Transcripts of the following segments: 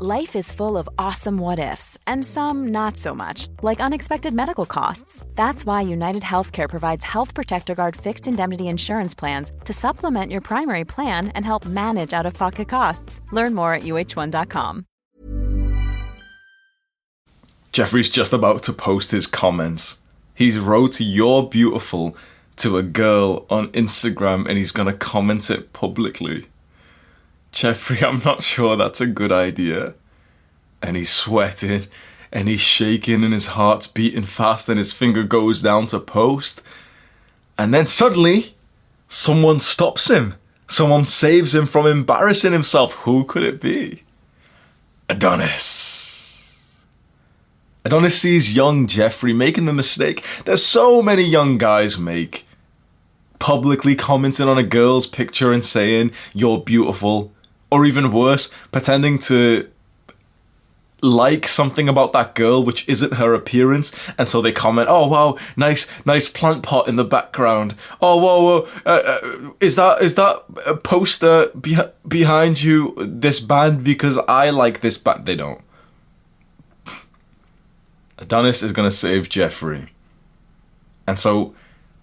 Life is full of awesome what ifs, and some not so much, like unexpected medical costs. That's why United Healthcare provides Health Protector Guard fixed indemnity insurance plans to supplement your primary plan and help manage out of pocket costs. Learn more at uh1.com. Jeffrey's just about to post his comments. He's wrote You're Beautiful to a girl on Instagram and he's gonna comment it publicly. Jeffrey, I'm not sure that's a good idea. And he's sweating and he's shaking and his heart's beating fast and his finger goes down to post. And then suddenly, someone stops him. Someone saves him from embarrassing himself. Who could it be? Adonis. Adonis sees young Jeffrey making the mistake that so many young guys make. Publicly commenting on a girl's picture and saying, You're beautiful. Or even worse, pretending to like something about that girl which isn't her appearance and so they comment oh wow nice nice plant pot in the background. Oh whoa whoa uh, uh, is that is that a poster be- behind you this band? Because i like this band they don't. Adonis is going to save jeffrey. And so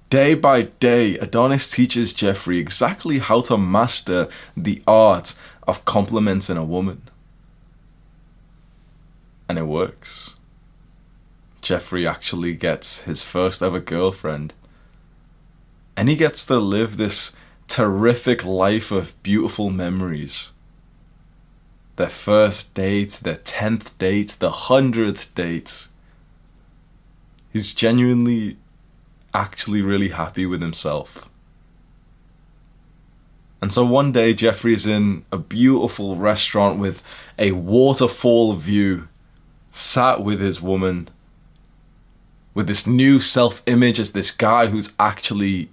day by day adonis teaches jeffrey exactly how to master the art of complimenting a woman and it works. Jeffrey actually gets his first ever girlfriend. And he gets to live this terrific life of beautiful memories. Their first date, their tenth date, the hundredth date. He's genuinely, actually really happy with himself. And so one day, Jeffrey's in a beautiful restaurant with a waterfall view sat with his woman with this new self image as this guy who's actually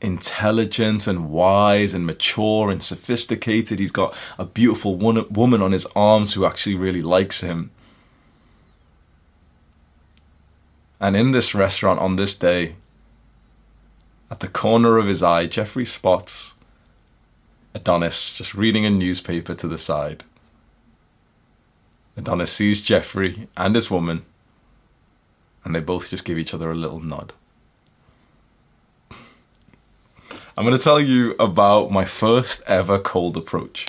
intelligent and wise and mature and sophisticated. He's got a beautiful woman on his arms who actually really likes him. And in this restaurant on this day, at the corner of his eye, Jeffrey spots Adonis just reading a newspaper to the side. Adonis sees Jeffrey and his woman, and they both just give each other a little nod. I'm going to tell you about my first ever cold approach.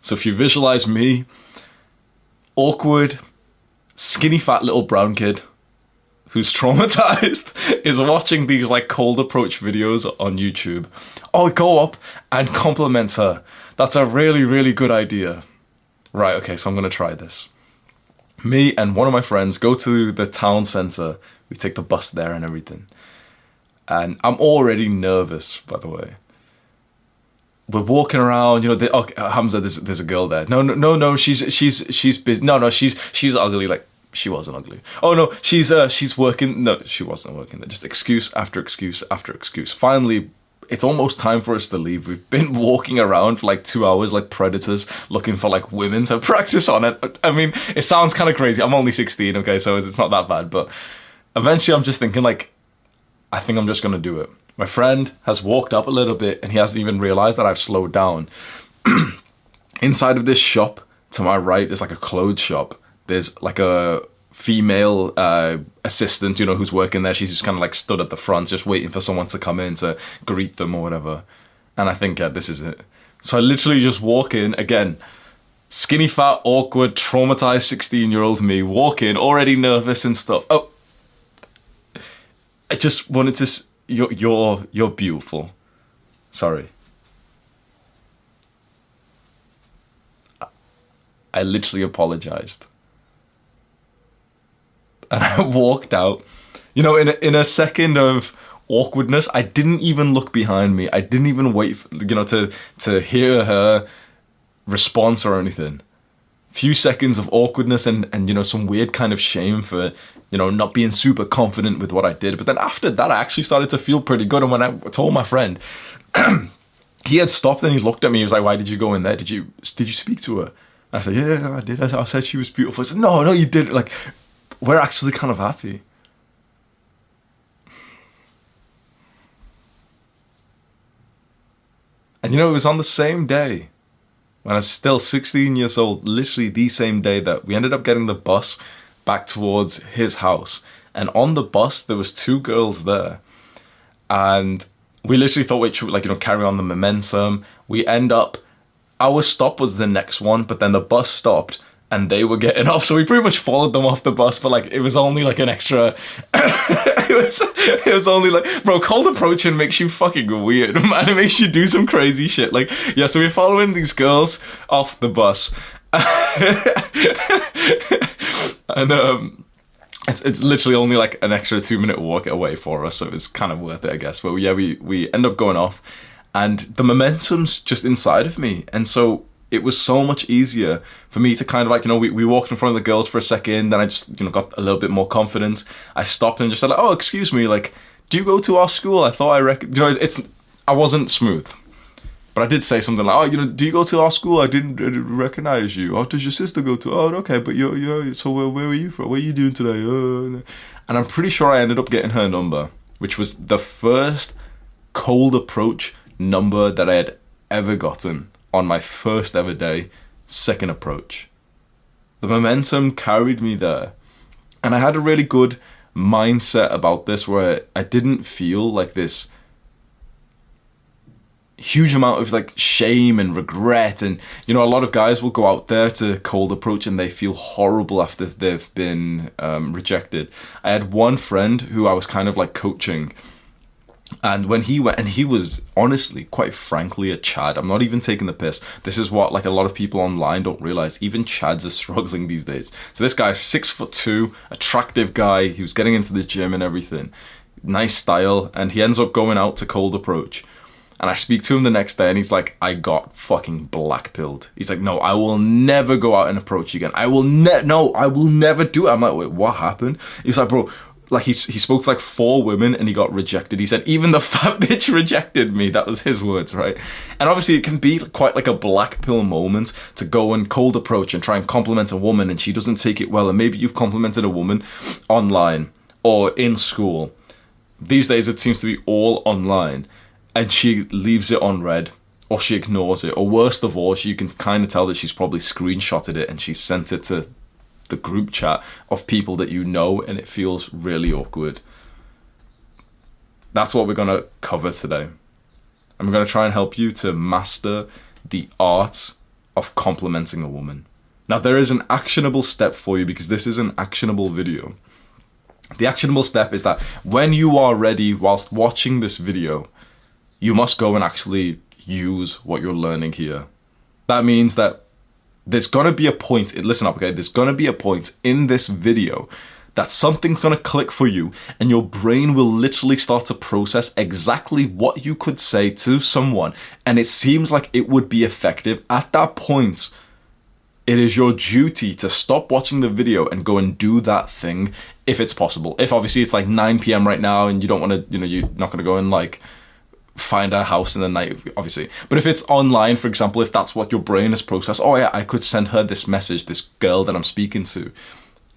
So if you visualize me, awkward, skinny fat little brown kid who's traumatized is watching these like cold approach videos on YouTube. Oh, go up and compliment her. That's a really, really good idea. Right, okay, so I'm to try this me and one of my friends go to the town center. We take the bus there and everything. And I'm already nervous, by the way. We're walking around, you know. Oh, Hamza, there's there's a girl there. No, no, no, no. She's she's she's busy. No, no, she's she's ugly. Like she wasn't ugly. Oh no, she's uh she's working. No, she wasn't working. Just excuse after excuse after excuse. Finally, it's almost time for us to leave. We've been walking around for like two hours like predators looking for like women to practice on it. I mean, it sounds kind of crazy. I'm only 16, okay, so it's not that bad. But eventually I'm just thinking, like, I think I'm just to do it. My friend has walked up a little bit and he hasn't even realized that I've slowed down. Inside of this shop to my right, there's like a clothes shop. There's like a female uh, assistant, you know, who's working there. She's just kind of like stood at the front, just waiting for someone to come in to greet them or whatever. And I think, yeah, this is it. So I literally just walk in again, skinny, fat, awkward, traumatized 16 year old me, walk in, already nervous and stuff. Oh, I just wanted to. s- You're, you're, you're beautiful. Sorry. I literally apologized. And I walked out. You know, in a, in a second of awkwardness, I didn't even look behind me. I didn't even wait, for, you know, to to hear her response or anything. Few seconds of awkwardness and and you know some weird kind of shame for you know not being super confident with what I did. But then after that, I actually started to feel pretty good. And when I told my friend, he had stopped and he looked at me. He was like, "Why did you go in there? Did you did you speak to her?" And I said, "Yeah, I did. I, said she was beautiful." I said, "No, no, you didn't." Like, we're actually kind of happy. And you know, it was on the same day when I was still 16 years old, literally the same day that we ended up getting the bus back towards his house. And on the bus, there was two girls there. And we literally thought we should, like, you know, carry on the momentum. We end up, our stop was the next one, but then the bus stopped and they were getting off. So we pretty much followed them off the bus, but like, it was only like an extra, it was, it was only like, bro, cold approaching makes you fucking weird, man. It makes you do some crazy shit. Like, yeah, so we're following these girls off the bus. and, um, it's, it's literally only like an extra two minute walk away for us, so it's kind of worth it, I guess. But yeah, we we end up going off, and the momentum's just inside of me, and so it was so much easier for me to kind of like you know we, we walked in front of the girls for a second, then I just you know got a little bit more confident. I stopped and just said like, oh excuse me, like do you go to our school? I thought I rec you know it's I wasn't smooth. But I did say something like, "Oh, you know, do you go to our school? I didn't recognize you. Oh, does your sister go to? Oh, okay, but you're, you're so where, where are you from? What are you doing today?" Uh, and I'm pretty sure I ended up getting her number, which was the first cold approach number that I had ever gotten on my first ever day. Second approach, the momentum carried me there, and I had a really good mindset about this, where I didn't feel like this huge amount of like shame and regret. And you know a lot of guys will go out there to cold approach and they feel horrible after they've been um, rejected. I had one friend who i was kind of like coaching and when he went and he was honestly quite frankly a chad i'm not even taking the piss this is what like a lot of people online don't realize even chads are struggling these days so this guy's six foot two attractive guy he was getting into the gym and everything nice style and he ends up going out to cold approach and I speak to him the next day and he's like, I got fucking black pilled. He's like, no, I will never go out and approach again. I will ne- no, I will never do it. I'm like, wait, what happened? He's like, bro, like he, he spoke to like four women and he got rejected. He said, even the fat bitch rejected me. That was his words, right? And obviously it can be quite like a black pill moment to go and cold approach and try and compliment a woman and she doesn't take it well. And maybe you've complimented a woman online or in school. These days it seems to be all online and she leaves it on read or she ignores it or worst of all you can kind of tell that she's probably screenshotted it and she sent it to the group chat of people that you know and it feels really awkward. That's what we're going to cover today. We're going to try and help you to master the art of complimenting a woman. Now there is an actionable step for you because this is an actionable video. The actionable step is that when you are ready whilst watching this video you must go and actually use what you're learning here. That means that there's gonna be a point, listen up, okay? There's gonna be a point in this video that something's gonna click for you and your brain will literally start to process exactly what you could say to someone and it seems like it would be effective. At that point, it is your duty to stop watching the video and go and do that thing if it's possible. If obviously it's like 9 p.m. right now and you don't want to, you know, you're not going to go and like find a house in the night, obviously. But if it's online, for example, if that's what your brain has processed, oh yeah, I could send her this message, this girl that I'm speaking to,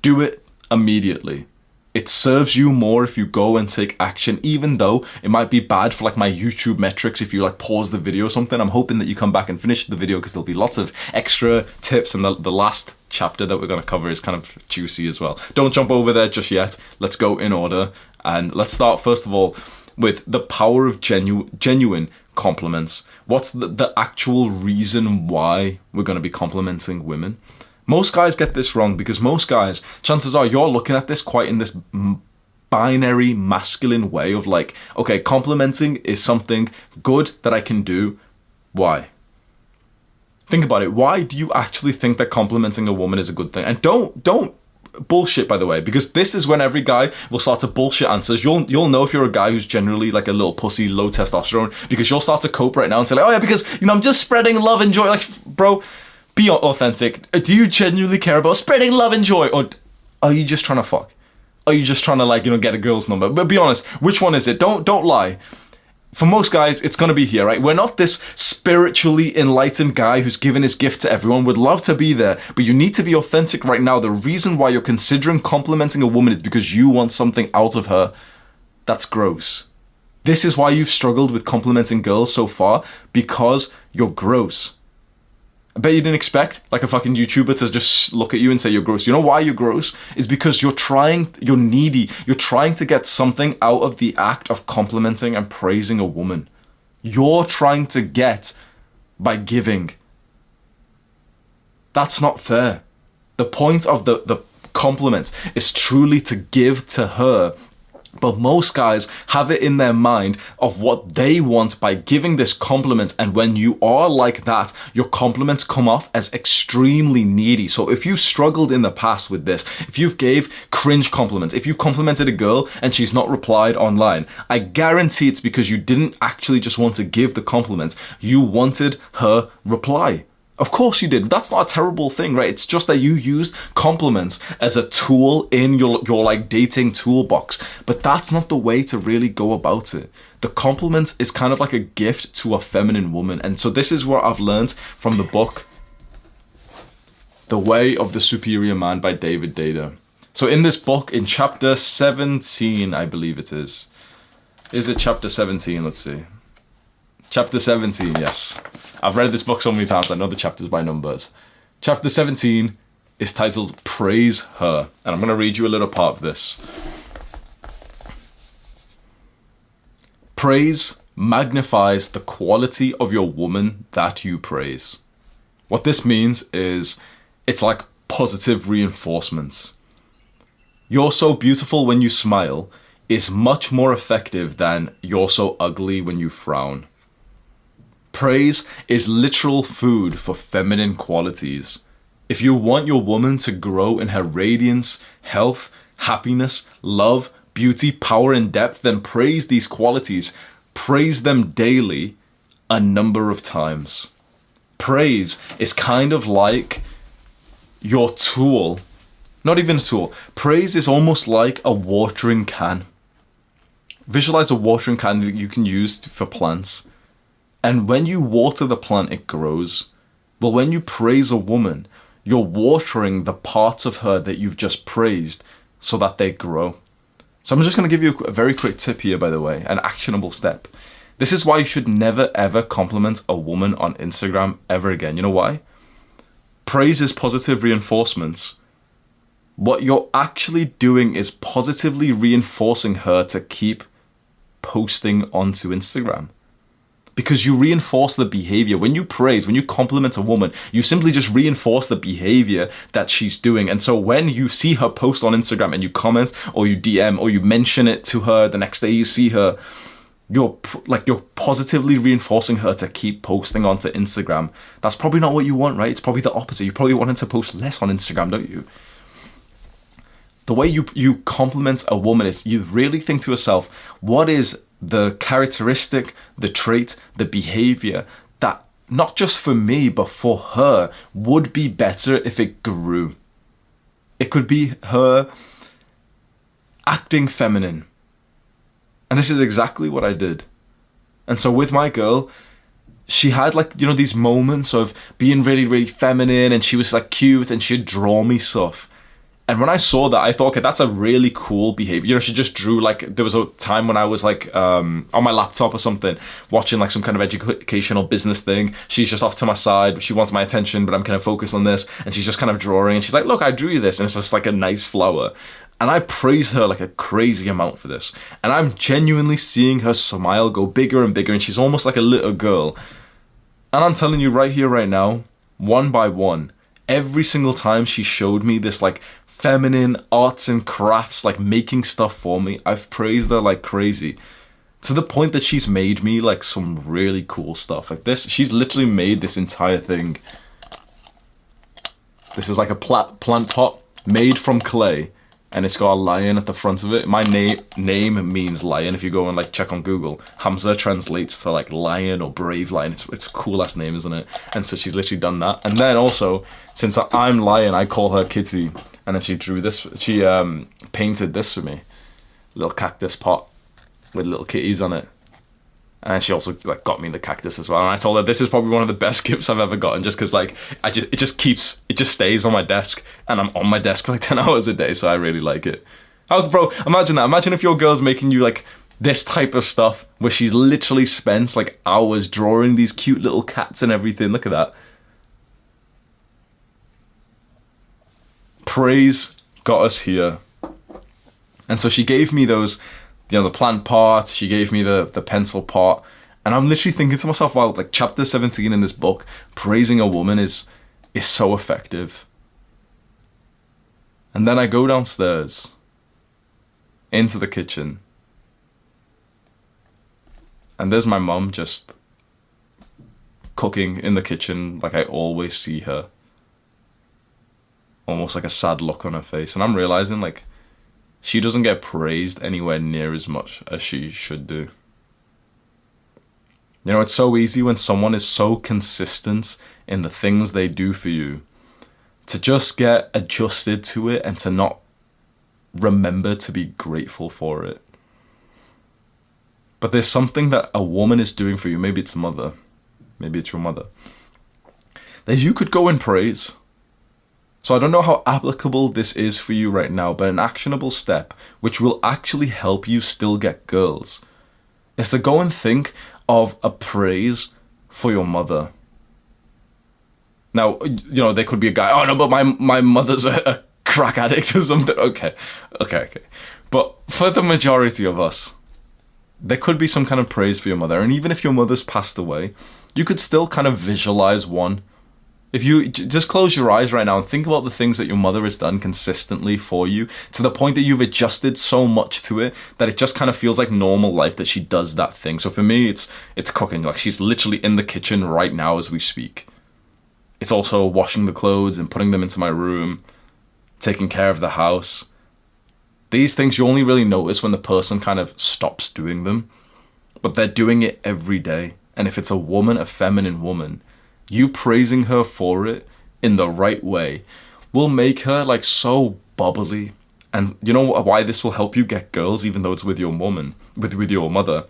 do it immediately. It serves you more if you go and take action, even though it might be bad for like my YouTube metrics if you like pause the video or something. I'm hoping that you come back and finish the video because there'll be lots of extra tips and the, the last chapter that we're going to cover is kind of juicy as well. Don't jump over there just yet. Let's go in order and let's start first of all with the power of genu- genuine compliments. What's the, the actual reason why we're going to be complimenting women? Most guys get this wrong because most guys, chances are, you're looking at this quite in this binary masculine way of like, okay, complimenting is something good that I can do. Why? Think about it. Why do you actually think that complimenting a woman is a good thing? And don't don't bullshit by the way because this is when every guy will start to bullshit answers. You'll you'll know if you're a guy who's generally like a little pussy low testosterone because you'll start to cope right now and say like oh yeah because you know i'm just spreading love and joy. Like bro be authentic. Do you genuinely care about spreading love and joy or are you just trying to fuck? Are you just trying to like you know get a girl's number? But be honest which one is it? Don't don't lie for most guys, it's going to be here, right? We're not this spiritually enlightened guy who's given his gift to everyone. Would love to be there, but you need to be authentic right now. The reason why you're considering complimenting a woman is because you want something out of her. That's gross. This is why you've struggled with complimenting girls so far because you're gross. I bet you didn't expect like a fucking YouTuber to just look at you and say you're gross. You know why you're gross? Is because you're trying, you're needy. You're trying to get something out of the act of complimenting and praising a woman. You're trying to get by giving. That's not fair. The point of the, the compliment is truly to give to her but most guys have it in their mind of what they want by giving this compliment. And when you are like that, your compliments come off as extremely needy. So if you've struggled in the past with this, if you've gave cringe compliments, if you've complimented a girl and she's not replied online, I guarantee it's because you didn't actually just want to give the compliment. You wanted her reply. Of course you did. That's not a terrible thing, right? It's just that you used compliments as a tool in your your like dating toolbox. But that's not the way to really go about it. The compliment is kind of like a gift to a feminine woman. And so this is what I've learned from the book The Way of the Superior Man by David Deida. So in this book, in chapter 17, I believe it is. Is it chapter 17? Let's see. Chapter 17, yes. I've read this book so many times, I know the chapters by numbers. Chapter 17 is titled Praise Her, and I'm going to read you a little part of this. Praise magnifies the quality of your woman that you praise. What this means is it's like positive reinforcements. You're so beautiful when you smile is much more effective than you're so ugly when you frown. Praise is literal food for feminine qualities. If you want your woman to grow in her radiance, health, happiness, love, beauty, power, and depth, then praise these qualities. Praise them daily a number of times. Praise is kind of like your tool. Not even a tool. Praise is almost like a watering can. Visualize a watering can that you can use for plants. And when you water the plant, it grows. Well, when you praise a woman, you're watering the parts of her that you've just praised so that they grow. So I'm just going to give you a very quick tip here, by the way, an actionable step. This is why you should never ever compliment a woman on Instagram ever again. You know why? Praise is positive reinforcements. What you're actually doing is positively reinforcing her to keep posting onto Instagram because you reinforce the behavior. When you praise, when you compliment a woman, you simply just reinforce the behavior that she's doing. And so when you see her post on Instagram and you comment or you DM or you mention it to her the next day you see her, you're like you're positively reinforcing her to keep posting onto Instagram. That's probably not what you want, right? It's probably the opposite. You probably want her to post less on Instagram, don't you? The way you you compliment a woman is you really think to yourself, what is the characteristic, the trait, the behavior that not just for me, but for her would be better if it grew. It could be her acting feminine. And this is exactly what I did. And so with my girl, she had like, you know, these moments of being really, really feminine and she was like cute and she'd draw me stuff. And when I saw that, I thought, okay, that's a really cool behavior. You know, she just drew like there was a time when I was like um, on my laptop or something, watching like some kind of educational business thing. She's just off to my side. She wants my attention, but I'm kind of focused on this. And she's just kind of drawing. And she's like, look, I drew you this. And it's just like a nice flower. And I praised her like a crazy amount for this. And I'm genuinely seeing her smile go bigger and bigger, and she's almost like a little girl. And I'm telling you right here, right now, one by one, every single time she showed me this like feminine arts and crafts, like making stuff for me, I've praised her like crazy. To the point that she's made me like some really cool stuff. Like this, she's literally made this entire thing. This is like a plant pot made from clay and it's got a lion at the front of it. My name name means lion. If you go and like check on Google, Hamza translates to like lion or brave lion. It's it's a cool ass name, isn't it? And so she's literally done that. And then also, since I'm lion, I call her Kitty. And then she drew this. She um painted this for me, little cactus pot with little kitties on it and she also like got me the cactus as well. And I told her this is probably one of the best gifts I've ever gotten, just because like I just it just keeps it just stays on my desk, and I'm on my desk for like ten hours a day, so I really like it. Oh, bro, imagine that. Imagine if your girl's making you like this type of stuff where she's literally spent like hours drawing these cute little cats and everything. Look at that. Praise got us here. And so she gave me those you know the plant part. She gave me the the pencil part, and I'm literally thinking to myself, wow, like chapter 17 in this book, praising a woman is is so effective. And then I go downstairs into the kitchen. And there's my mum just cooking in the kitchen like I always see her. Almost like a sad look on her face. And I'm realizing like she doesn't get praised anywhere near as much as she should do. You know, it's so easy when someone is so consistent in the things they do for you to just get adjusted to it and to not remember to be grateful for it. But there's something that a woman is doing for you, maybe it's mother, maybe it's your mother, that you could go and praise. So I don't know how applicable this is for you right now, but an actionable step which will actually help you still get girls is to go and think of a praise for your mother. Now, you know, there could be a guy, oh no, but my my mother's a, a crack addict or something. Okay. Okay, okay. But for the majority of us, there could be some kind of praise for your mother. And even if your mother's passed away, you could still kind of visualize one if you just close your eyes right now and think about the things that your mother has done consistently for you to the point that you've adjusted so much to it that it just kind of feels like normal life that she does that thing. So for me, it's it's cooking. Like she's literally in the kitchen right now as we speak. It's also washing the clothes and putting them into my room, taking care of the house. These things you only really notice when the person kind of stops doing them, but they're doing it every day. And if it's a woman, a feminine woman, you praising her for it in the right way will make her like so bubbly. And you know why this will help you get girls, even though it's with your woman, with with your mother,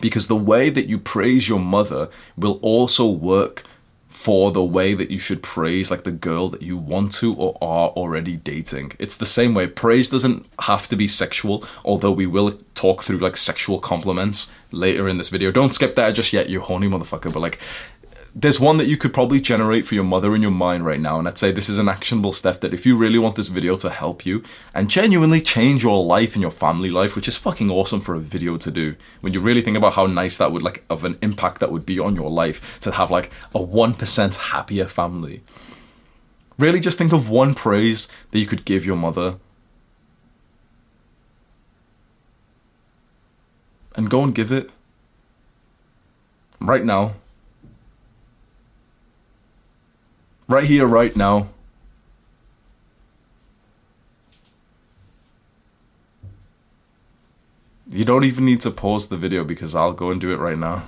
because the way that you praise your mother will also work for the way that you should praise like the girl that you want to or are already dating. It's the same way. Praise doesn't have to be sexual, although we will talk through like sexual compliments later in this video. Don't skip that just yet, you horny motherfucker. But like there's one that you could probably generate for your mother in your mind right now, and I'd say this is an actionable step that if you really want this video to help you and genuinely change your life and your family life, which is fucking awesome for a video to do, when you really think about how nice that would like of an impact that would be on your life to have like a 1% happier family. Really just think of one praise that you could give your mother. And go and give it right now. Right here, right now. You don't even need to pause the video because I'll go and do it right now.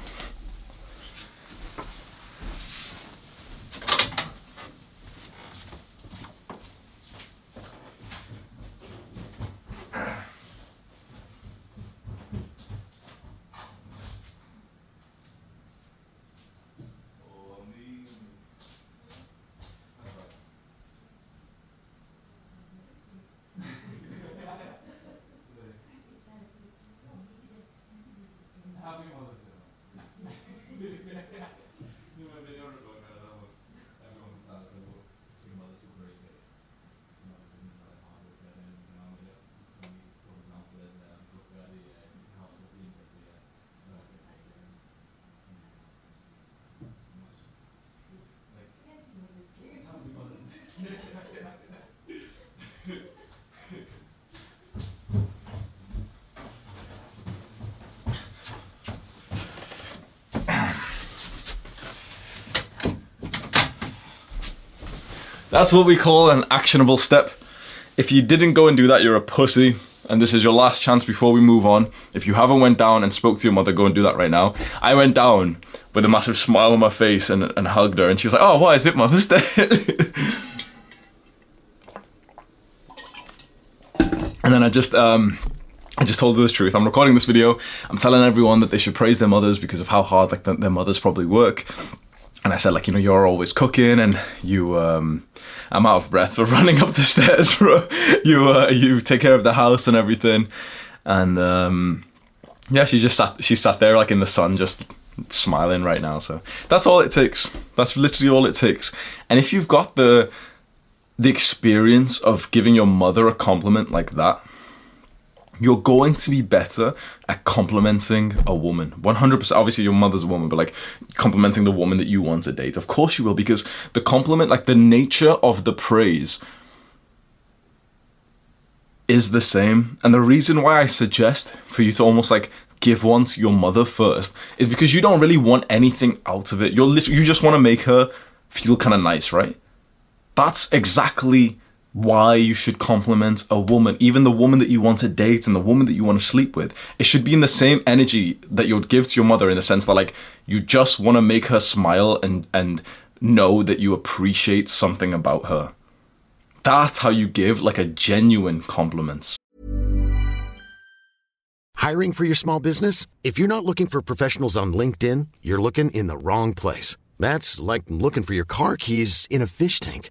That's what we call an actionable step. If you didn't go and do that, you're a pussy. And this is your last chance before we move on. If you haven't went down and spoke to your mother, go and do that right now. I went down with a massive smile on my face and, and hugged her, and she was like, "Oh, why is it Mother's Day?" and then I just um, I just told her the truth. I'm recording this video. I'm telling everyone that they should praise their mothers because of how hard like their mothers probably work. And I said like, you know, you're always cooking and you um I'm out of breath for running up the stairs, bro. You uh, you take care of the house and everything. And um yeah, she just sat she sat there like in the sun just smiling right now. So that's all it takes. That's literally all it takes. And if you've got the the experience of giving your mother a compliment like that, you're going to be better at complimenting a woman. 100%. Obviously, your mother's a woman, but like complimenting the woman that you want to date. Of course, you will, because the compliment, like the nature of the praise, is the same. And the reason why I suggest for you to almost like give one to your mother first is because you don't really want anything out of it. You're literally, you just want to make her feel kind of nice, right? That's exactly why you should compliment a woman, even the woman that you want to date and the woman that you want to sleep with. It should be in the same energy that you would give to your mother in the sense that like you just want to make her smile and and know that you appreciate something about her. That's how you give like a genuine compliment. Hiring for your small business? If you're not looking for professionals on LinkedIn, you're looking in the wrong place. That's like looking for your car keys in a fish tank.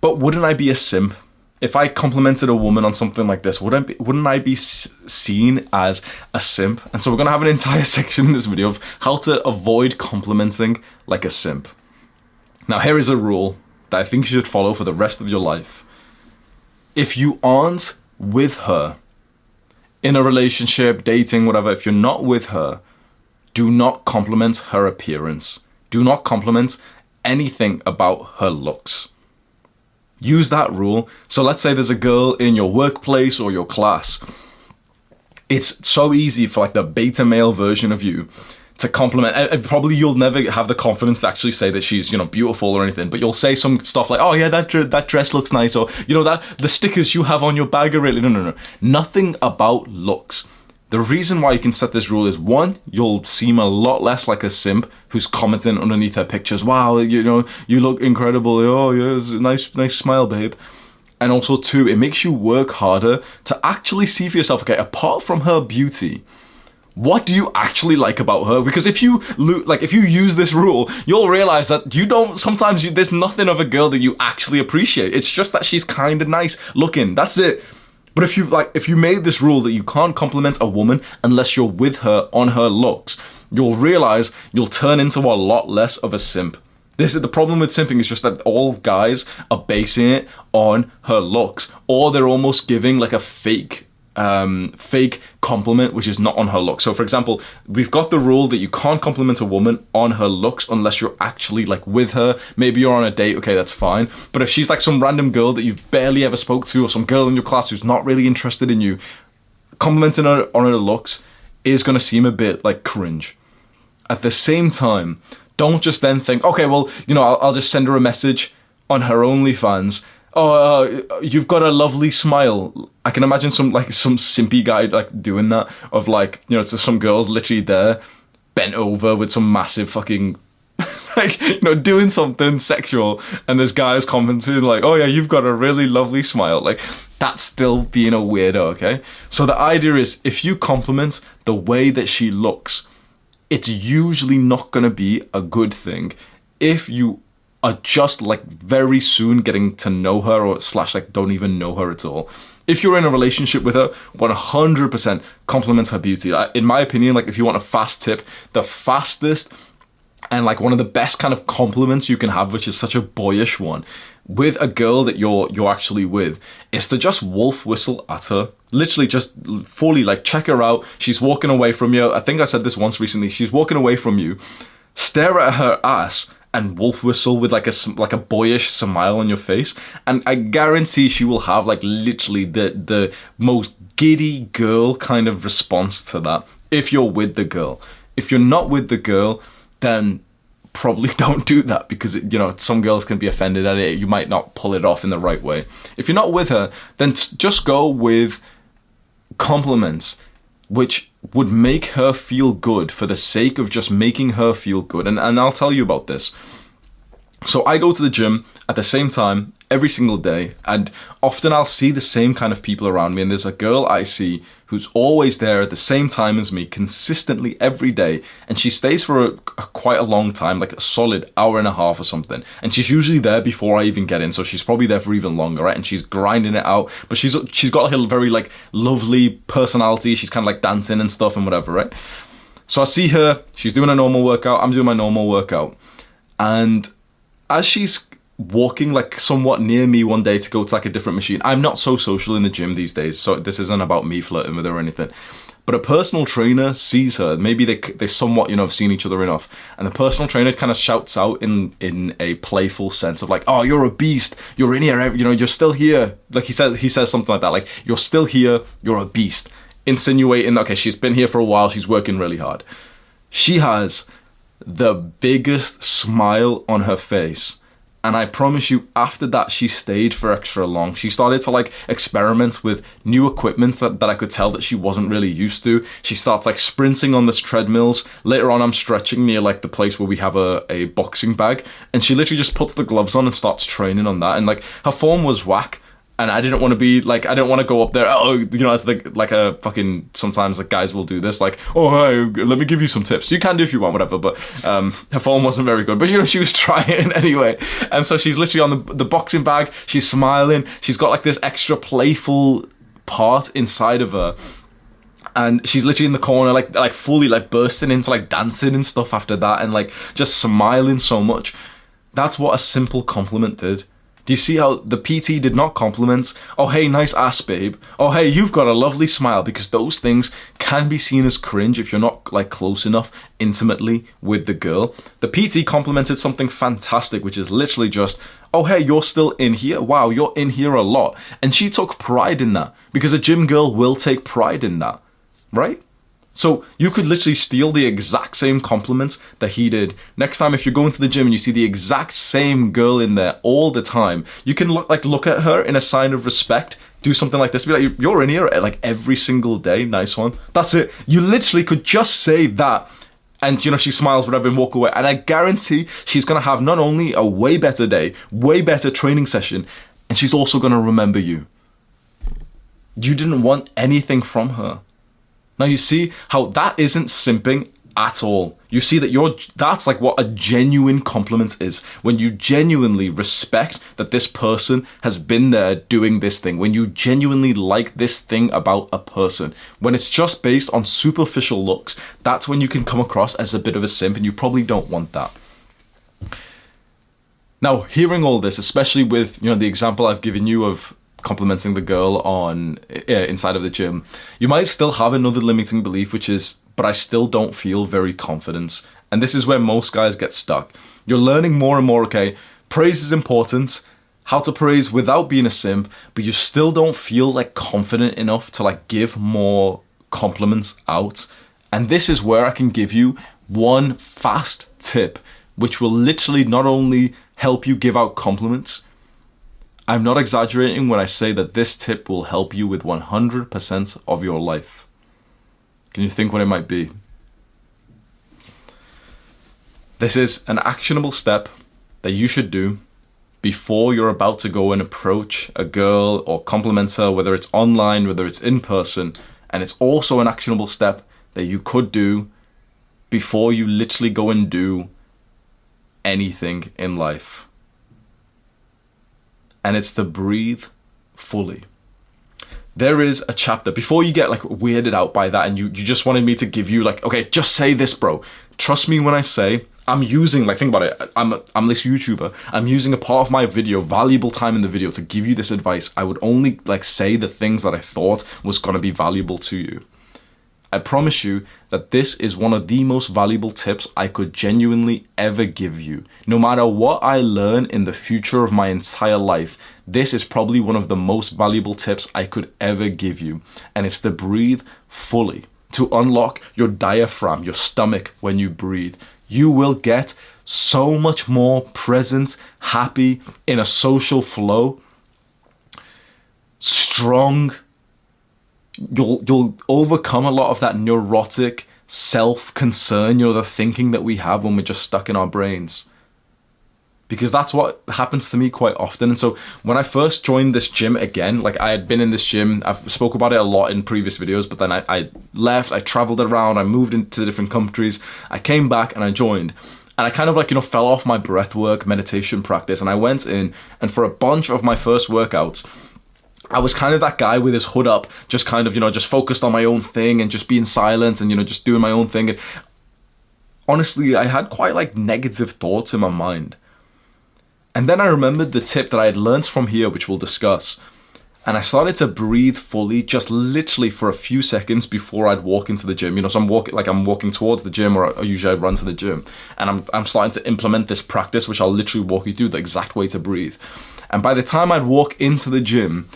but wouldn't I be a simp if I complimented a woman on something like this? Wouldn't be, wouldn't I be seen as a simp? And so we're gonna have an entire section in this video of how to avoid complimenting like a simp. Now here is a rule that I think you should follow for the rest of your life. If you aren't with her in a relationship, dating, whatever, if you're not with her, do not compliment her appearance. Do not compliment anything about her looks. Use that rule. So let's say there's a girl in your workplace or your class. It's so easy for like the beta male version of you to compliment. And probably you'll never have the confidence to actually say that she's you know beautiful or anything, but you'll say some stuff like, "Oh yeah, that that dress looks nice," or you know that the stickers you have on your bag are really no no no. Nothing about looks. The reason why you can set this rule is one, you'll seem a lot less like a simp who's commenting underneath her pictures. Wow, you know, you look incredible. Oh, yes, nice, nice smile, babe. And also, two, it makes you work harder to actually see for yourself. Okay, apart from her beauty, what do you actually like about her? Because if you like, if you use this rule, you'll realize that you don't. Sometimes you, there's nothing of a girl that you actually appreciate. It's just that she's kind of nice looking. That's it. But if you like, if you made this rule that you can't compliment a woman unless you're with her on her looks, you'll realize you'll turn into a lot less of a simp. This is the problem with simping is just that all guys are basing it on her looks, or they're almost giving like a fake um, fake compliment, which is not on her looks. So, for example, we've got the rule that you can't compliment a woman on her looks unless you're actually like with her. Maybe you're on a date, okay, that's fine. But if she's like some random girl that you've barely ever spoke to, or some girl in your class who's not really interested in you, complimenting her on her looks is going to seem a bit like cringe. At the same time, don't just then think, okay, well, you know, I'll, I'll just send her a message on her OnlyFans oh, uh, you've got a lovely smile. I can imagine some like some simpy guy like doing that of like you know, to some girls literally there, bent over with some massive fucking like you know doing something sexual. And this guy is commenting like oh yeah you've got a really lovely smile. Like that's still being a weirdo okay? So the idea is if you compliment the way that she looks it's usually not going to be a good thing. If you are just like very soon getting to know her or slash like don't even know her at all. If you're in a relationship with her 100% compliment her beauty. In my opinion like if you want a fast tip the fastest and like one of the best kind of compliments you can have which is such a boyish one with a girl that you're you're actually with is to just wolf whistle at her. Literally just fully like check her out. She's walking away from you. I think i said this once recently. She's walking away from you. Stare at her ass and wolf whistle with like a like a boyish smile on your face. And i guarantee she will have like literally the the most giddy girl kind of response to that. If you're with the girl. If you're not with the girl then probably don't do that because you know some girls can be offended at it. You might not pull it off in the right way. If you're not with her then just go with compliments which would make her feel good for the sake of just making her feel good. And, and i'll tell you about this. So i go to the gym at the same time every single day and often I'll see the same kind of people around me and there's a girl I see who's always there at the same time as me consistently every day and she stays for a, a, quite a long time like a solid hour and a half or something. And she's usually there before I even get in so she's probably there for even longer right? And she's grinding it out but she's she's got a very like lovely personality. She's kind of like dancing and stuff and whatever right? So I see her she's doing a normal workout I'm doing my normal workout. And as she's walking like somewhat near me one day to go to like a different machine. I'm not so social in the gym these days, so this isn't about me flirting with her or anything. But a personal trainer sees her. Maybe they they somewhat you know have seen each other enough, and the personal trainer kind of shouts out in in a playful sense of like, "Oh, you're a beast. You're in here. You know, you're still here." Like he says he says something like that, like, "You're still here. You're a beast." Insinuating, okay, she's been here for a while. She's working really hard. She has the biggest smile on her face and I promise you, after that, she stayed for extra long. She started to like experiment with new equipment that, that I could tell that she wasn't really used to. She starts like sprinting on this treadmills. Later on, I'm stretching near like the place where we have a, a boxing bag, and she literally just puts the gloves on and starts training on that. And like her form was whack and I didn't want to be like I didn't want to go up there. Oh, you know, as like like a fucking sometimes like guys will do this, like oh hey, let me give you some tips. You can do if you want, whatever. But um, her form wasn't very good. But you know, she was trying anyway, and so she's literally on the the boxing bag. She's smiling. She's got like this extra playful part inside of her. And she's literally in the corner, like like fully like bursting into like dancing and stuff after that, and like just smiling so much. That's what a simple compliment did do you see how the PT did not compliment, oh hey, nice ass babe, oh hey, you've got a lovely smile, because those things can be seen as cringe if you're not like close enough intimately with the girl. The PT complimented something fantastic, which is literally just, oh hey, you're still in here, wow, you're in here a lot. And she took pride in that, because a gym girl will take pride in that, right? So you could literally steal the exact same compliments that he did. Next time, if you're going to the gym and you see the exact same girl in there all the time, you can look like look at her in a sign of respect. Do something like this. Be like, you're in here eh, like every single day. Nice one. That's it. You literally could just say that and you know she smiles whatever and walk away and i guarantee she's going to have not only a way better day way better training session and she's also going to remember you you didn't want anything from her now you see how that isn't simping at all. You see that you're that's like what a genuine compliment is. When you genuinely respect that this person has been there doing this thing. When you genuinely like this thing about a person. When it's just based on superficial looks, that's when you can come across as a bit of a simp and you probably don't want that. Now, hearing all this, especially with, you know, the example I've given you of complimenting the girl on uh, inside of the gym, you might still have another limiting belief, which is, but I still don't feel very confident. And this is where most guys get stuck. You're learning more and more, okay, praise is important, how to praise without being a simp, but you still don't feel like confident enough to like give more compliments out. And this is where I can give you one fast tip, which will literally not only help you give out compliments, I'm not exaggerating when I say that this tip will help you with 100% of your life. Can you think what it might be? This is an actionable step that you should do before you're about to go and approach a girl or compliment her, whether it's online, whether it's in person. And it's also an actionable step that you could do before you literally go and do anything in life. And it's to breathe fully. There is a chapter before you get like weirded out by that and you, you just wanted me to give you like, okay, just say this, bro. Trust me when I say I'm using like think about it. I'm I'm this YouTuber. I'm using a part of my video, valuable time in the video, to give you this advice. I would only like say the things that I thought was gonna be valuable to you. I promise you that this is one of the most valuable tips I could genuinely ever give you. No matter what I learn in the future of my entire life, this is probably one of the most valuable tips I could ever give you. And it's to breathe fully, to unlock your diaphragm, your stomach when you breathe. You will get so much more present, happy, in a social flow, strong, you'll you'll overcome a lot of that neurotic self-concern, you know, the thinking that we have when we're just stuck in our brains. Because that's what happens to me quite often. And so when I first joined this gym again, like I had been in this gym, I've spoke about it a lot in previous videos, but then I, I left, I traveled around, I moved into different countries, I came back and I joined. And I kind of like you know fell off my breathwork meditation practice. And I went in and for a bunch of my first workouts I was kind of that guy with his hood up, just kind of, you know, just focused on my own thing and just being silent and, you know, just doing my own thing. And honestly, I had quite like negative thoughts in my mind. And then I remembered the tip that I had learned from here, which we'll discuss. And I started to breathe fully, just literally for a few seconds before I'd walk into the gym. You know, so I'm walking like I'm walking towards the gym, or, usually I run to the gym, and I'm I'm starting to implement this practice, which I'll literally walk you through the exact way to breathe. And by the time I'd walk into the gym,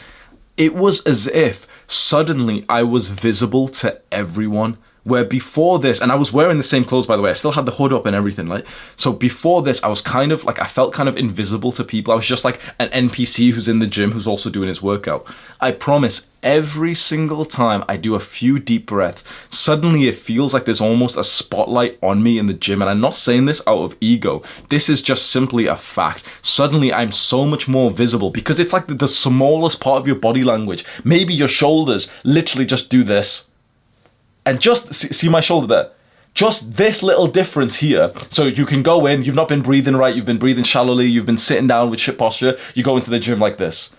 it was as if suddenly I was visible to everyone. Where before this, and I was wearing the same clothes by the way, I still had the hood up and everything, like so before this, I was kind of like I felt kind of invisible to people. I was just like an NPC who's in the gym who's also doing his workout. I promise every single time I do a few deep breaths, suddenly it feels like there's almost a spotlight on me in the gym. And I'm not saying this out of ego, this is just simply a fact. Suddenly I'm so much more visible because it's like the, the smallest part of your body language. Maybe your shoulders literally just do this. And just see, see my shoulder there just this little difference here. So you can go in, you've not been breathing right, you've been breathing shallowly, you've been sitting down with shit posture, you go into the gym like this.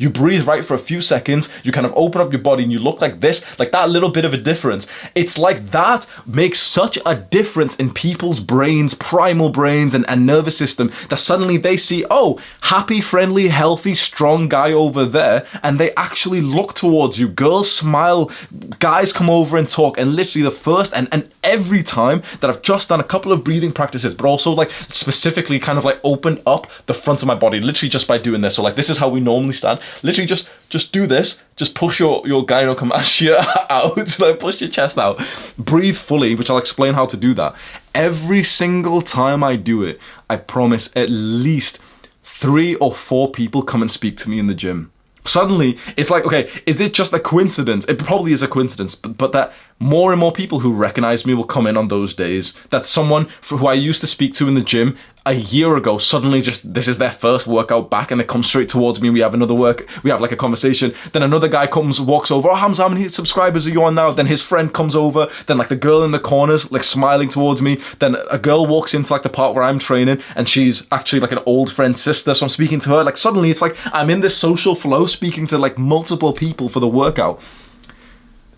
You breathe right for a few seconds, you kind of open up your body and you look like this, like that little bit of a difference. It's like that makes such a difference in people's brains, primal brains, and, and nervous system that suddenly they see, oh, happy, friendly, healthy, strong guy over there, and they actually look towards you. Girls smile, guys come over and talk, and literally the first and, and every time that I've just done a couple of breathing practices, but also like specifically kind of like opened up the front of my body, literally just by doing this. So like this is how we normally stand literally just just do this. Just push your your gynecomastia out, like push your chest out. Breathe fully, which I'll explain how to do that. Every single time I do it, I promise at least three or four people come and speak to me in the gym. Suddenly, it's like, okay, is it just a coincidence? It probably is a coincidence, but, but that more and more people who recognize me will come in on those days. That someone who I used to speak to in the gym a year ago suddenly just this is their first workout back and they come straight towards me we have another work we have like a conversation. Then another guy comes walks over oh Hamza how many subscribers are you on now? Then his friend comes over then like the girl in the corners like smiling towards me. Then a girl walks into like the part where I'm training and she's actually like an old friend's sister so I'm speaking to her. Like suddenly it's like I'm in this social flow speaking to like multiple people for the workout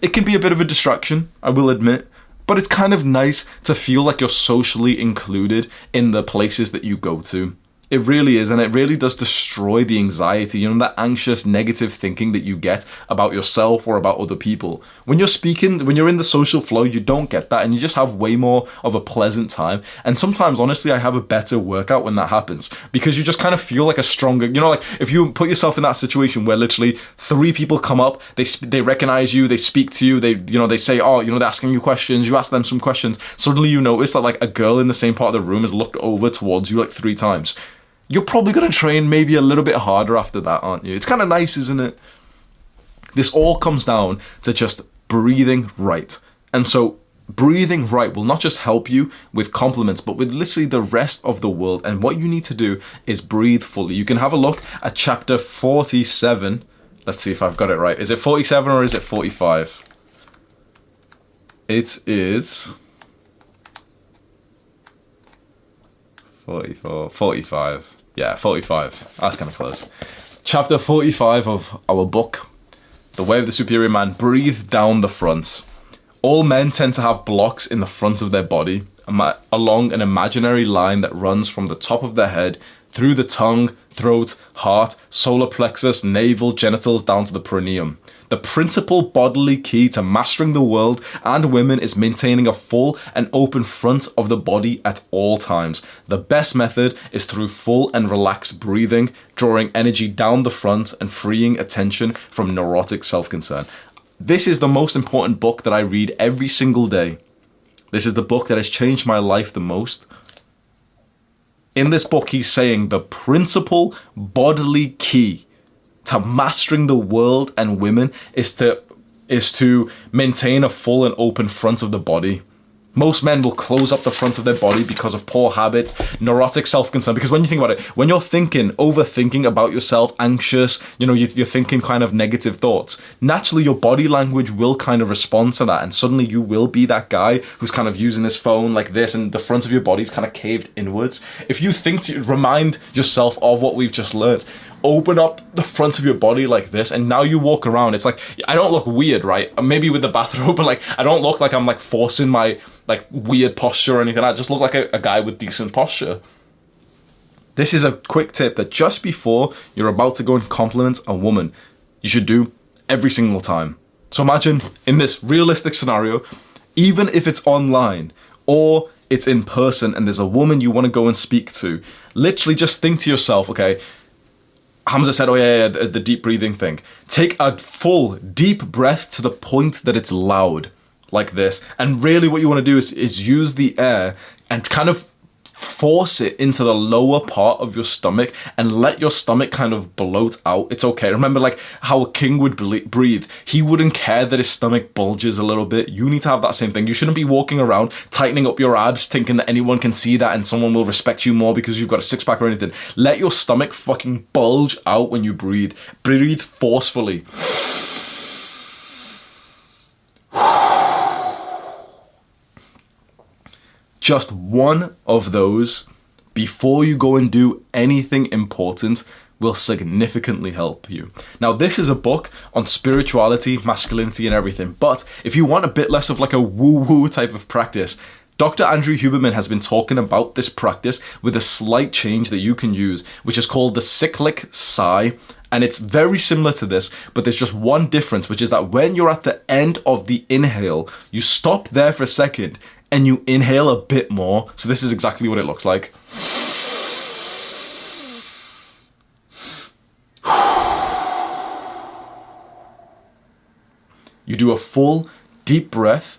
it can be a bit of a distraction I will admit but it's kind of nice to feel like you're socially included in the places that you go to. It really is, and it really does destroy the anxiety, you know, that anxious, negative thinking that you get about yourself or about other people. When you're speaking, when you're in the social flow, you don't get that, and you just have way more of a pleasant time. And sometimes, honestly, I have a better workout when that happens because you just kind of feel like a stronger, you know, like if you put yourself in that situation where literally three people come up, they they recognize you, they speak to you, they you know they say, oh, you know, they're asking you questions, you ask them some questions. Suddenly, you notice that like a girl in the same part of the room has looked over towards you like three times you're probably going to train maybe a little bit harder after that, aren't you? It's kind of nice, isn't it? This all comes down to just breathing right. And so breathing right will not just help you with compliments, but with literally the rest of the world. And what you need to do is breathe fully. You can have a look at chapter 47. Let's see if I've got it right. Is it 47 or is it 45? It is 44, 45. Yeah, 45. That's kind of close. Chapter 45 of our book, The Way of the Superior Man, breathe down the front. All men tend to have blocks in the front of their body along an imaginary line that runs from the top of their head through the tongue, throat, heart, solar plexus, navel, genitals down to the perineum. The principal bodily key to mastering the world and women is maintaining a full and open front of the body at all times. The best method is through full and relaxed breathing, drawing energy down the front and freeing attention from neurotic self concern. This is the most important book that I read every single day. This is the book that has changed my life the most. In this book, he's saying the principal bodily key to mastering the world and women is to is to maintain a full and open front of the body. Most men will close up the front of their body because of poor habits, neurotic self-concern. Because when you think about it, when you're thinking, overthinking about yourself, anxious, you know, you're thinking kind of negative thoughts, naturally your body language will kind of respond to that. And suddenly you will be that guy who's kind of using his phone like this and the front of your body's kind of caved inwards. If you think to remind yourself of what we've just learned, open up the front of your body like this and now you walk around it's like i don't look weird right? Maybe with the bathrobe but like i don't look like i'm like forcing my like weird posture or anything. I just look like a, a guy with decent posture. This is a quick tip that just before you're about to go and compliment a woman you should do every single time. So imagine in this realistic scenario even if it's online or it's in person and there's a woman you want to go and speak to literally just think to yourself okay Hamza said, "Oh yeah, yeah, the, the deep breathing thing. Take a full deep breath to the point that it's loud, like this. And really, what you want to do is is use the air and kind of force it into the lower part of your stomach and let your stomach kind of bloat out. It's okay. Remember, like how a king would breathe. He wouldn't care that his stomach bulges a little bit. You need to have that same thing. You shouldn't be walking around tightening up your abs, thinking that anyone can see that and someone will respect you more because you've got a six pack or anything. Let your stomach fucking bulge out when you breathe. Breathe forcefully. Just one of those before you go and do anything important will significantly help you. Now, this is a book on spirituality, masculinity, and everything, but if you want a bit less of like a woo woo type of practice, Dr. Andrew Huberman has been talking about this practice with a slight change that you can use, which is called the cyclic sigh. And it's very similar to this, but there's just one difference, which is that when you're at the end of the inhale, you stop there for a second and you inhale a bit more. So this is exactly what it looks like. You do a full deep breath,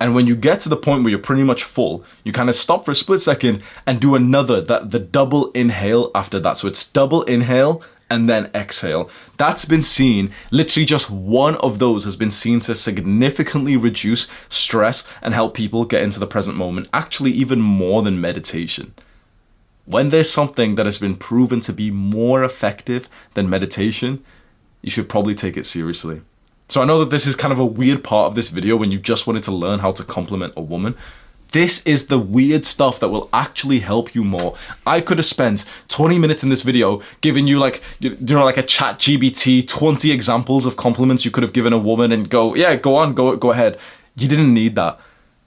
and when you get to the point where you're pretty much full, you kind of stop for a split second and do another that the double inhale after that. So it's double inhale and then exhale. That's been seen, literally just one of those has been seen to significantly reduce stress and help people get into the present moment, actually, even more than meditation. When there's something that has been proven to be more effective than meditation, you should probably take it seriously. So I know that this is kind of a weird part of this video when you just wanted to learn how to compliment a woman, this is the weird stuff that will actually help you more. I could have spent 20 minutes in this video giving you like, you know, like a chat GBT, 20 examples of compliments you could have given a woman and go, yeah, go on, go, go ahead. You didn't need that.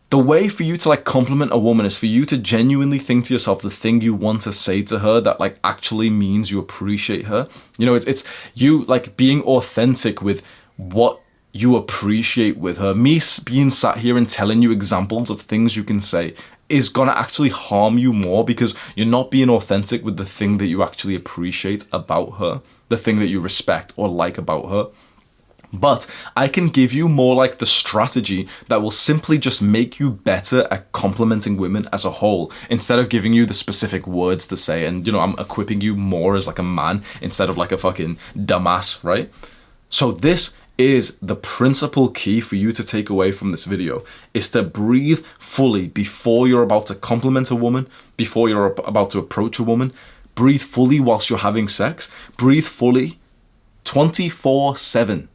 The way for you to like compliment a woman is for you to genuinely think to yourself the thing you want to say to her that like actually means you appreciate her. You know, it's it's you like being authentic with what you appreciate with her. Me being sat here and telling you examples of things you can say is gonna actually harm you more because you're not being authentic with the thing that you actually appreciate about her, the thing that you respect or like about her. But I can give you more like the strategy that will simply just make you better at complimenting women as a whole instead of giving you the specific words to say. And, you know, I'm equipping you more as like a man instead of like a fucking dumbass, right? So, this is the principal key for you to take away from this video is to breathe fully before you're about to compliment a woman, before you're about to approach a woman. Breathe fully whilst you're having sex. Breathe fully 24 7.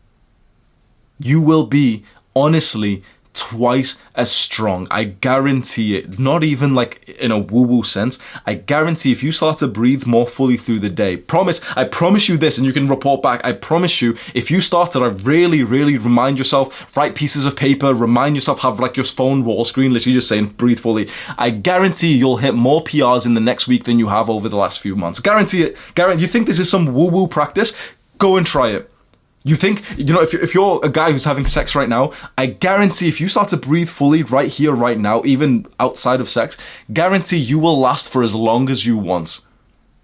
You will be honestly twice as strong. I guarantee it. Not even like in a woo woo sense. I guarantee if you start to breathe more fully through the day, promise, I promise you this, and you can report back. I promise you, if you start to really, really remind yourself, write pieces of paper, remind yourself, have like your phone wall screen literally just saying breathe fully. I guarantee you'll hit more PRs in the next week than you have over the last few months. Guarantee it. Guarantee. You think this is some woo woo practice? Go and try it. You think, you know, if you're, if you're a guy who's having sex right now, I guarantee if you start to breathe fully right here, right now, even outside of sex, guarantee you will last for as long as you want.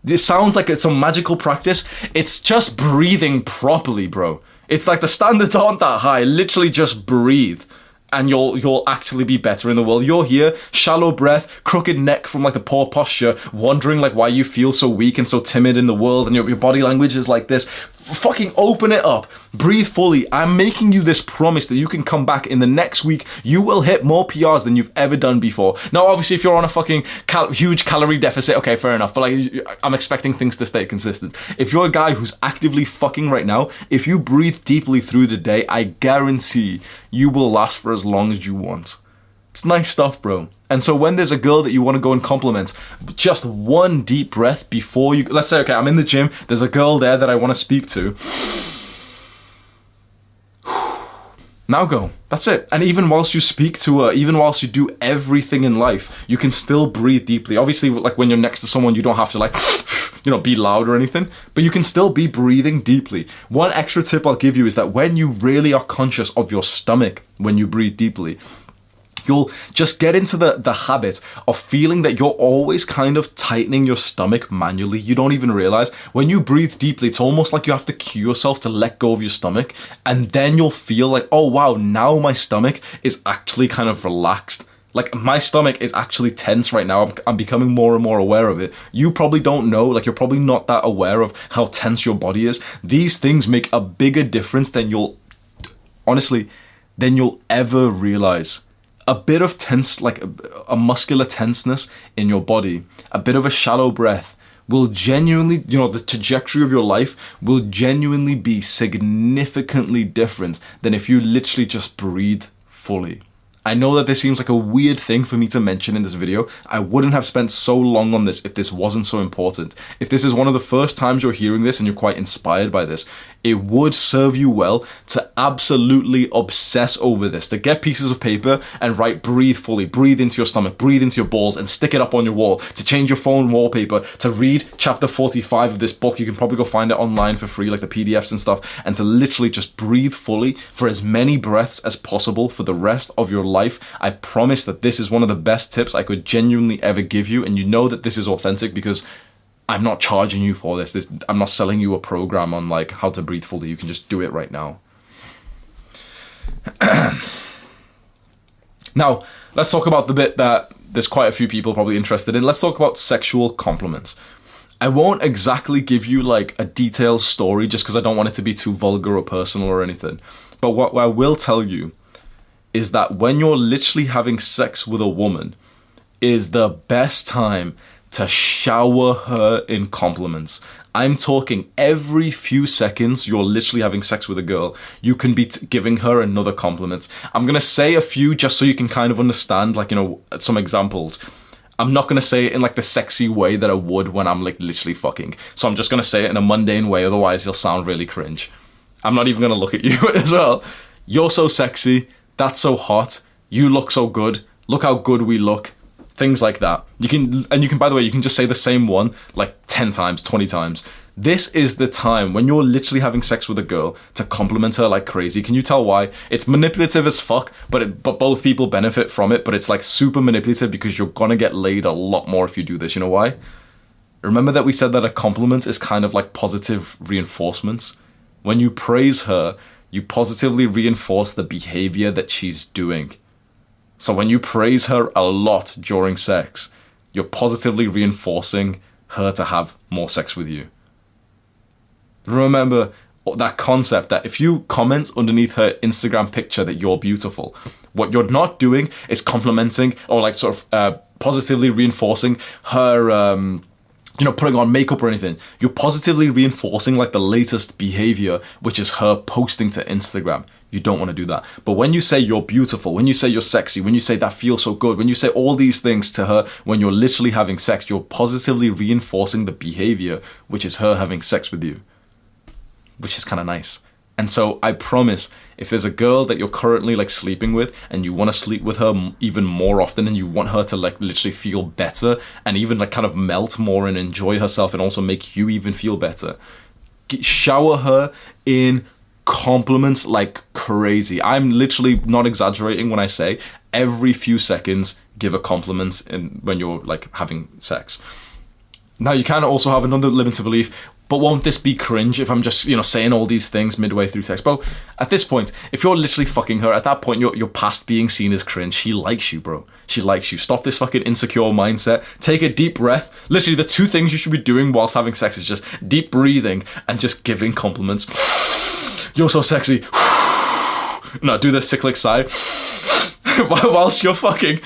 This sounds like it's a magical practice. It's just breathing properly, bro. It's like the standards aren't that high. Literally just breathe and you'll you'll actually be better in the world. You're here, shallow breath, crooked neck from like the poor posture, wondering like why you feel so weak and so timid in the world, and your, your body language is like this. Fucking open it up, breathe fully. I'm making you this promise that you can come back in the next week. You will hit more PRs than you've ever done before. Now, obviously, if you're on a fucking cal- huge calorie deficit, okay, fair enough. But like, I'm expecting things to stay consistent. If you're a guy who's actively fucking right now, if you breathe deeply through the day, I guarantee you will last for as long as you want. It's nice stuff, bro. And so when there's a girl that you want to go and compliment, just one deep breath before you let's say, okay, I'm in the gym, there's a girl there that I want to speak to. Now go. That's it. And even whilst you speak to her, even whilst you do everything in life, you can still breathe deeply. Obviously, like when you're next to someone, you don't have to like, you know, be loud or anything, but you can still be breathing deeply. One extra tip I'll give you is that when you really are conscious of your stomach when you breathe deeply, you'll just get into the, the habit of feeling that you're always kind of tightening your stomach manually. You don't even realize. When you breathe deeply, it's almost like you have to cue yourself to let go of your stomach. And then you'll feel like, oh wow, now my stomach is actually kind of relaxed. Like my stomach is actually tense right now. I'm, I'm, becoming more and more aware of it. You probably don't know, like you're probably not that aware of how tense your body is. These things make a bigger difference than you'll, honestly, than you'll ever realize a bit of tense, like a, a muscular tenseness in your body, a bit of a shallow breath will genuinely, you know, the trajectory of your life will genuinely be significantly different than if you literally just breathe fully. I know that this seems like a weird thing for me to mention in this video. I wouldn't have spent so long on this if this wasn't so important. If this is one of the first times you're hearing this and you're quite inspired by this, it would serve you well to absolutely obsess over this, to get pieces of paper and write breathe fully, breathe into your stomach, breathe into your balls, and stick it up on your wall, to change your phone wallpaper, to read chapter 45 of this book. You can probably go find it online for free, like the PDFs and stuff, and to literally just breathe fully for as many breaths as possible for the rest of your life. I promise that this is one of the best tips I could genuinely ever give you, and you know that this is authentic because I'm not charging you for this. this. I'm not selling you a program on like how to breathe fully. You can just do it right now. now, let's talk about the bit that there's quite a few people probably interested in. Let's talk about sexual compliments. I won't exactly give you like a detailed story just because I don't want it to be too vulgar or personal or anything. But what, what I will tell you is that when you're literally having sex with a woman, is the best time to shower her in compliments. I'm talking every few seconds you're literally having sex with a girl, you can be t- giving her another compliment. I'm going to say a few just so you can kind of understand, like, you know, some examples. I'm not going to say it in like the sexy way that I would when I'm like literally fucking. So I'm just going to say it in a mundane way, otherwise you'll sound really cringe. I'm not even going to look at you as well. You're so sexy. That's so hot. You look so good. Look how good we look things like that. You can, and you can, by the way, you can just say the same one like 10 times, 20 times. This is the time when you're literally having sex with a girl to compliment her like crazy. Can you tell why? It's manipulative as fuck, but it, but both people benefit from it. But it's like super manipulative because you're gonna get laid a lot more if you do this. You know why? Remember that we said that a compliment is kind of like positive reinforcements. When you praise her, you positively reinforce the behavior that she's doing. So when you praise her a lot during sex, you're positively reinforcing her to have more sex with you. Remember, that concept that if you comment underneath her Instagram picture that you're beautiful, what you're not doing is complimenting or like sort of uh, positively reinforcing her. Um, you know, putting on makeup or anything. You're positively reinforcing like the latest behavior, which is her posting to Instagram. You don't want to do that. But when you say you're beautiful, when you say you're sexy, when you say that feels so good, when you say all these things to her when you're literally having sex, you're positively reinforcing the behavior, which is her having sex with you, which is kind of nice. And so I promise, if there's a girl that you're currently like sleeping with and you want to sleep with her even more often and you want her to like literally feel better and even like kind of melt more and enjoy herself and also make you even feel better, shower her in compliments like crazy. I'm literally not exaggerating when I say every few seconds give a compliment in, when you're like having sex. Now you can also have another limited belief, but won't this be cringe if I'm just you know saying all these things midway through sex? Bro, at this point, if you're literally fucking her, at that point you're you're past being seen as cringe. She likes you, bro. She likes you. Stop this fucking insecure mindset. Take a deep breath. Literally, the two things you should be doing whilst having sex is just deep breathing and just giving compliments. You're so sexy. no, do the cyclic sigh whilst you're fucking.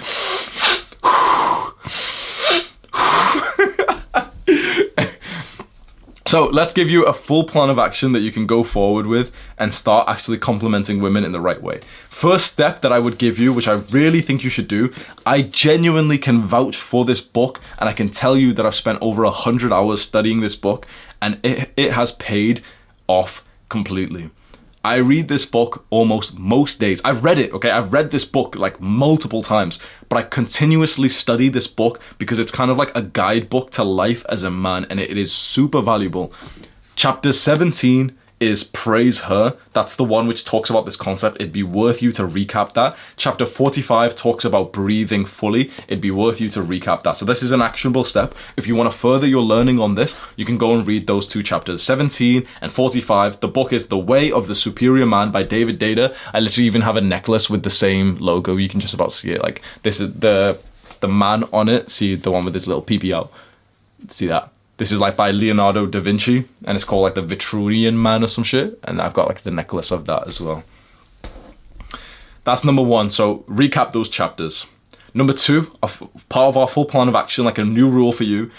So let's give you a full plan of action that you can go forward with and start actually complimenting women in the right way. First step that I would give you, which I really think you should do, I genuinely can vouch for this book and I can tell you that I've spent over a hundred hours studying this book and it, it has paid off completely. I read this book almost most days. I've read it, okay? I've read this book like multiple times, but I continuously study this book because it's kind of like a guidebook to life as a man and it is super valuable. Chapter 17 is Praise Her. That's the one which talks about this concept. It'd be worth you to recap that. Chapter 45 talks about breathing fully. It'd be worth you to recap that. So, this is an actionable step. If you want to further your learning on this, you can go and read those two chapters 17 and 45. The book is The Way of the Superior Man by David Deida. I literally even have a necklace with the same logo. You can just about see it. Like, this is the the man on it. See the one with his little out. See that? This is like by Leonardo da Vinci, and it's called like the Vitruvian Man or some shit. And I've got like the necklace of that as well. That's number one. So recap those chapters. Number two, part of our full plan of action, like a new rule for you: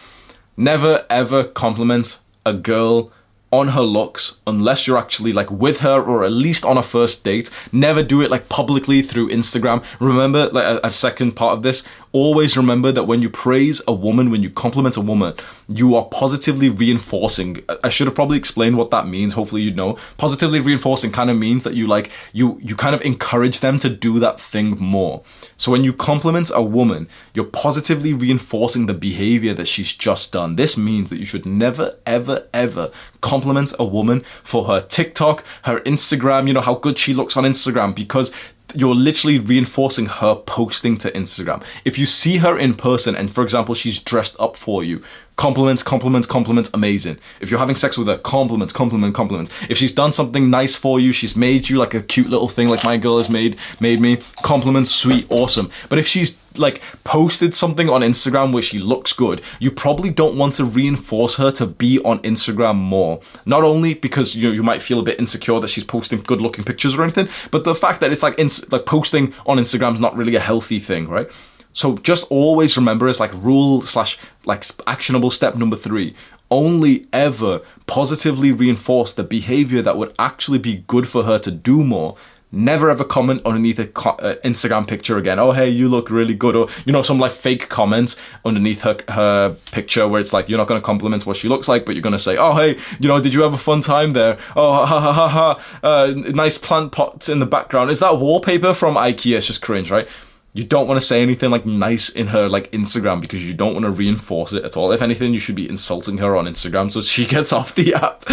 never ever compliment a girl on her looks unless you're actually like with her or at least on a first date. Never do it like publicly through Instagram. Remember, like a, a second part of this, always remember that when you praise a woman, when you compliment a woman, you are positively reinforcing. I- should have probably explained what that means. Hopefully you know. Positively reinforcing kind of means that you like you you kind of encourage them to do that thing more. So when you compliment a woman, you're positively reinforcing the behavior that she's just done. This means that you should never ever ever compliment a woman for her TikTok, her Instagram, you know how good she looks on Instagram because you're literally reinforcing her posting to Instagram. If you see her in person and, for example, she's dressed up for you, compliments, compliments, compliments, amazing. If you're having sex with her, compliments, compliment, compliments. If she's done something nice for you, she's made you like a cute little thing, like my girl has made made me, compliments, sweet, awesome. But if she's like posted something on Instagram where she looks good, you probably don't want to reinforce her to be on Instagram more. Not only because you you might feel a bit insecure that she's posting good looking pictures or anything, but the fact that it's like ins- like posting on Instagram is not really a healthy thing, right? So just always remember it's like rule slash like actionable step number three. Only ever positively reinforce the behavior that would actually be good for her to do more. Never ever comment underneath a co- uh, Instagram picture again. Oh hey, you look really good, or you know some like fake comments underneath her her picture where it's like you're not going to compliment what she looks like, but you're going to say, oh hey, you know, did you have a fun time there? Oh ha ha ha ha, uh, nice plant pots in the background. Is that wallpaper from IKEA? It's just cringe, right? You don't want to say anything like nice in her like Instagram because you don't want to reinforce it at all. If anything, you should be insulting her on Instagram so she gets off the app.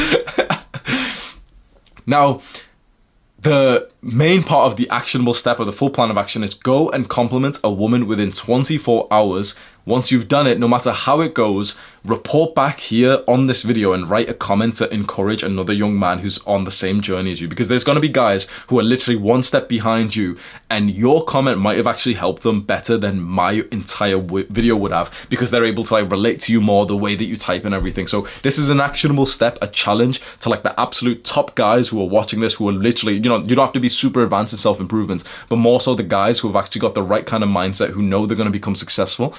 now, the main part of the actionable step of the full plan of action is go and compliment a woman within 24 hours Once you've done it, no matter how it goes, report back here on this video and write a comment to encourage another young man who's on the same journey as you. Because there's going to be guys who are literally one step behind you, and your comment might have actually helped them better than my entire video would have because they're able to like relate to you more the way that you type and everything. So this is an actionable step, a challenge to like the absolute top guys who are watching this, who are literally, you know, you don't have to be super advanced in self improvement, but more so the guys who have actually got the right kind of mindset, who know they're going to become successful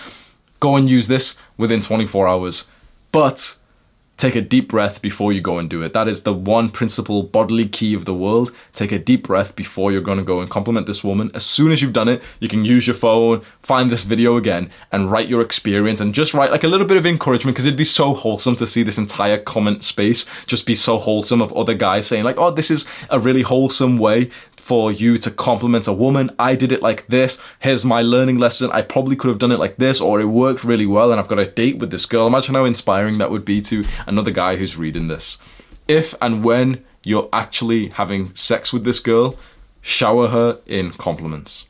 go and use this within 24 hours. But take a deep breath before you go and do it. That is the one principal bodily key of the world. Take a deep breath before you're going to go and compliment this woman. As soon as you've done it, you can use your phone, find this video again, and write your experience and just write like a little bit of encouragement because it'd be so wholesome to see this entire comment space just be so wholesome of other guys saying, like, oh, this is a really wholesome way for you to compliment a woman. I did it like this. Here's my learning lesson. I probably could have done it like this, or it worked really well, and I've got a date with this girl. Imagine how inspiring that would be to another guy who's reading this. If and when you're actually having sex with this girl, shower her in compliments.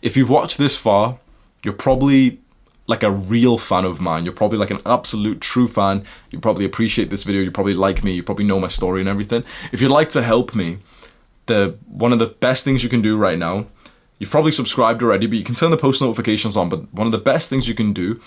If you've watched this far, you're probably like a real fan of mine. You're probably like an absolute true fan. You probably appreciate this video. You probably like me. You probably know my story and everything. If you'd like to help me, the one of the best things you can do right now, you've probably subscribed already, but you can turn the post notifications on. But one of the best things you can do,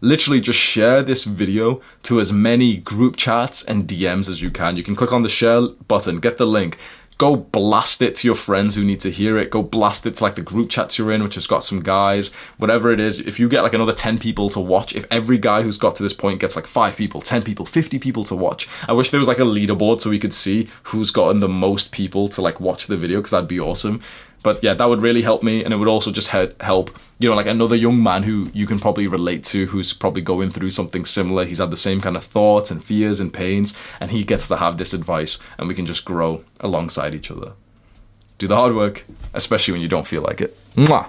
literally just share this video to as many group chats and DMs as you can. You can click on the share button, get the link, go blast it to your friends who need to hear it. Go blast it to like the group chats you're in, which has got some guys, whatever it is. If you get like another 10 people to watch, if every guy who's got to this point gets like five people, 10 people, 50 people to watch, I wish there was like a leaderboard so we could see who's gotten the most people to like watch the video because that'd be awesome. But yeah, that would really help me, and it would also just help, you know, like another young man who you can probably relate to, who's probably going through something similar. He's had the same kind of thoughts and fears and pains, and he gets to have this advice, and we can just grow alongside each other. Do the hard work, especially when you don't feel like it. Mwah!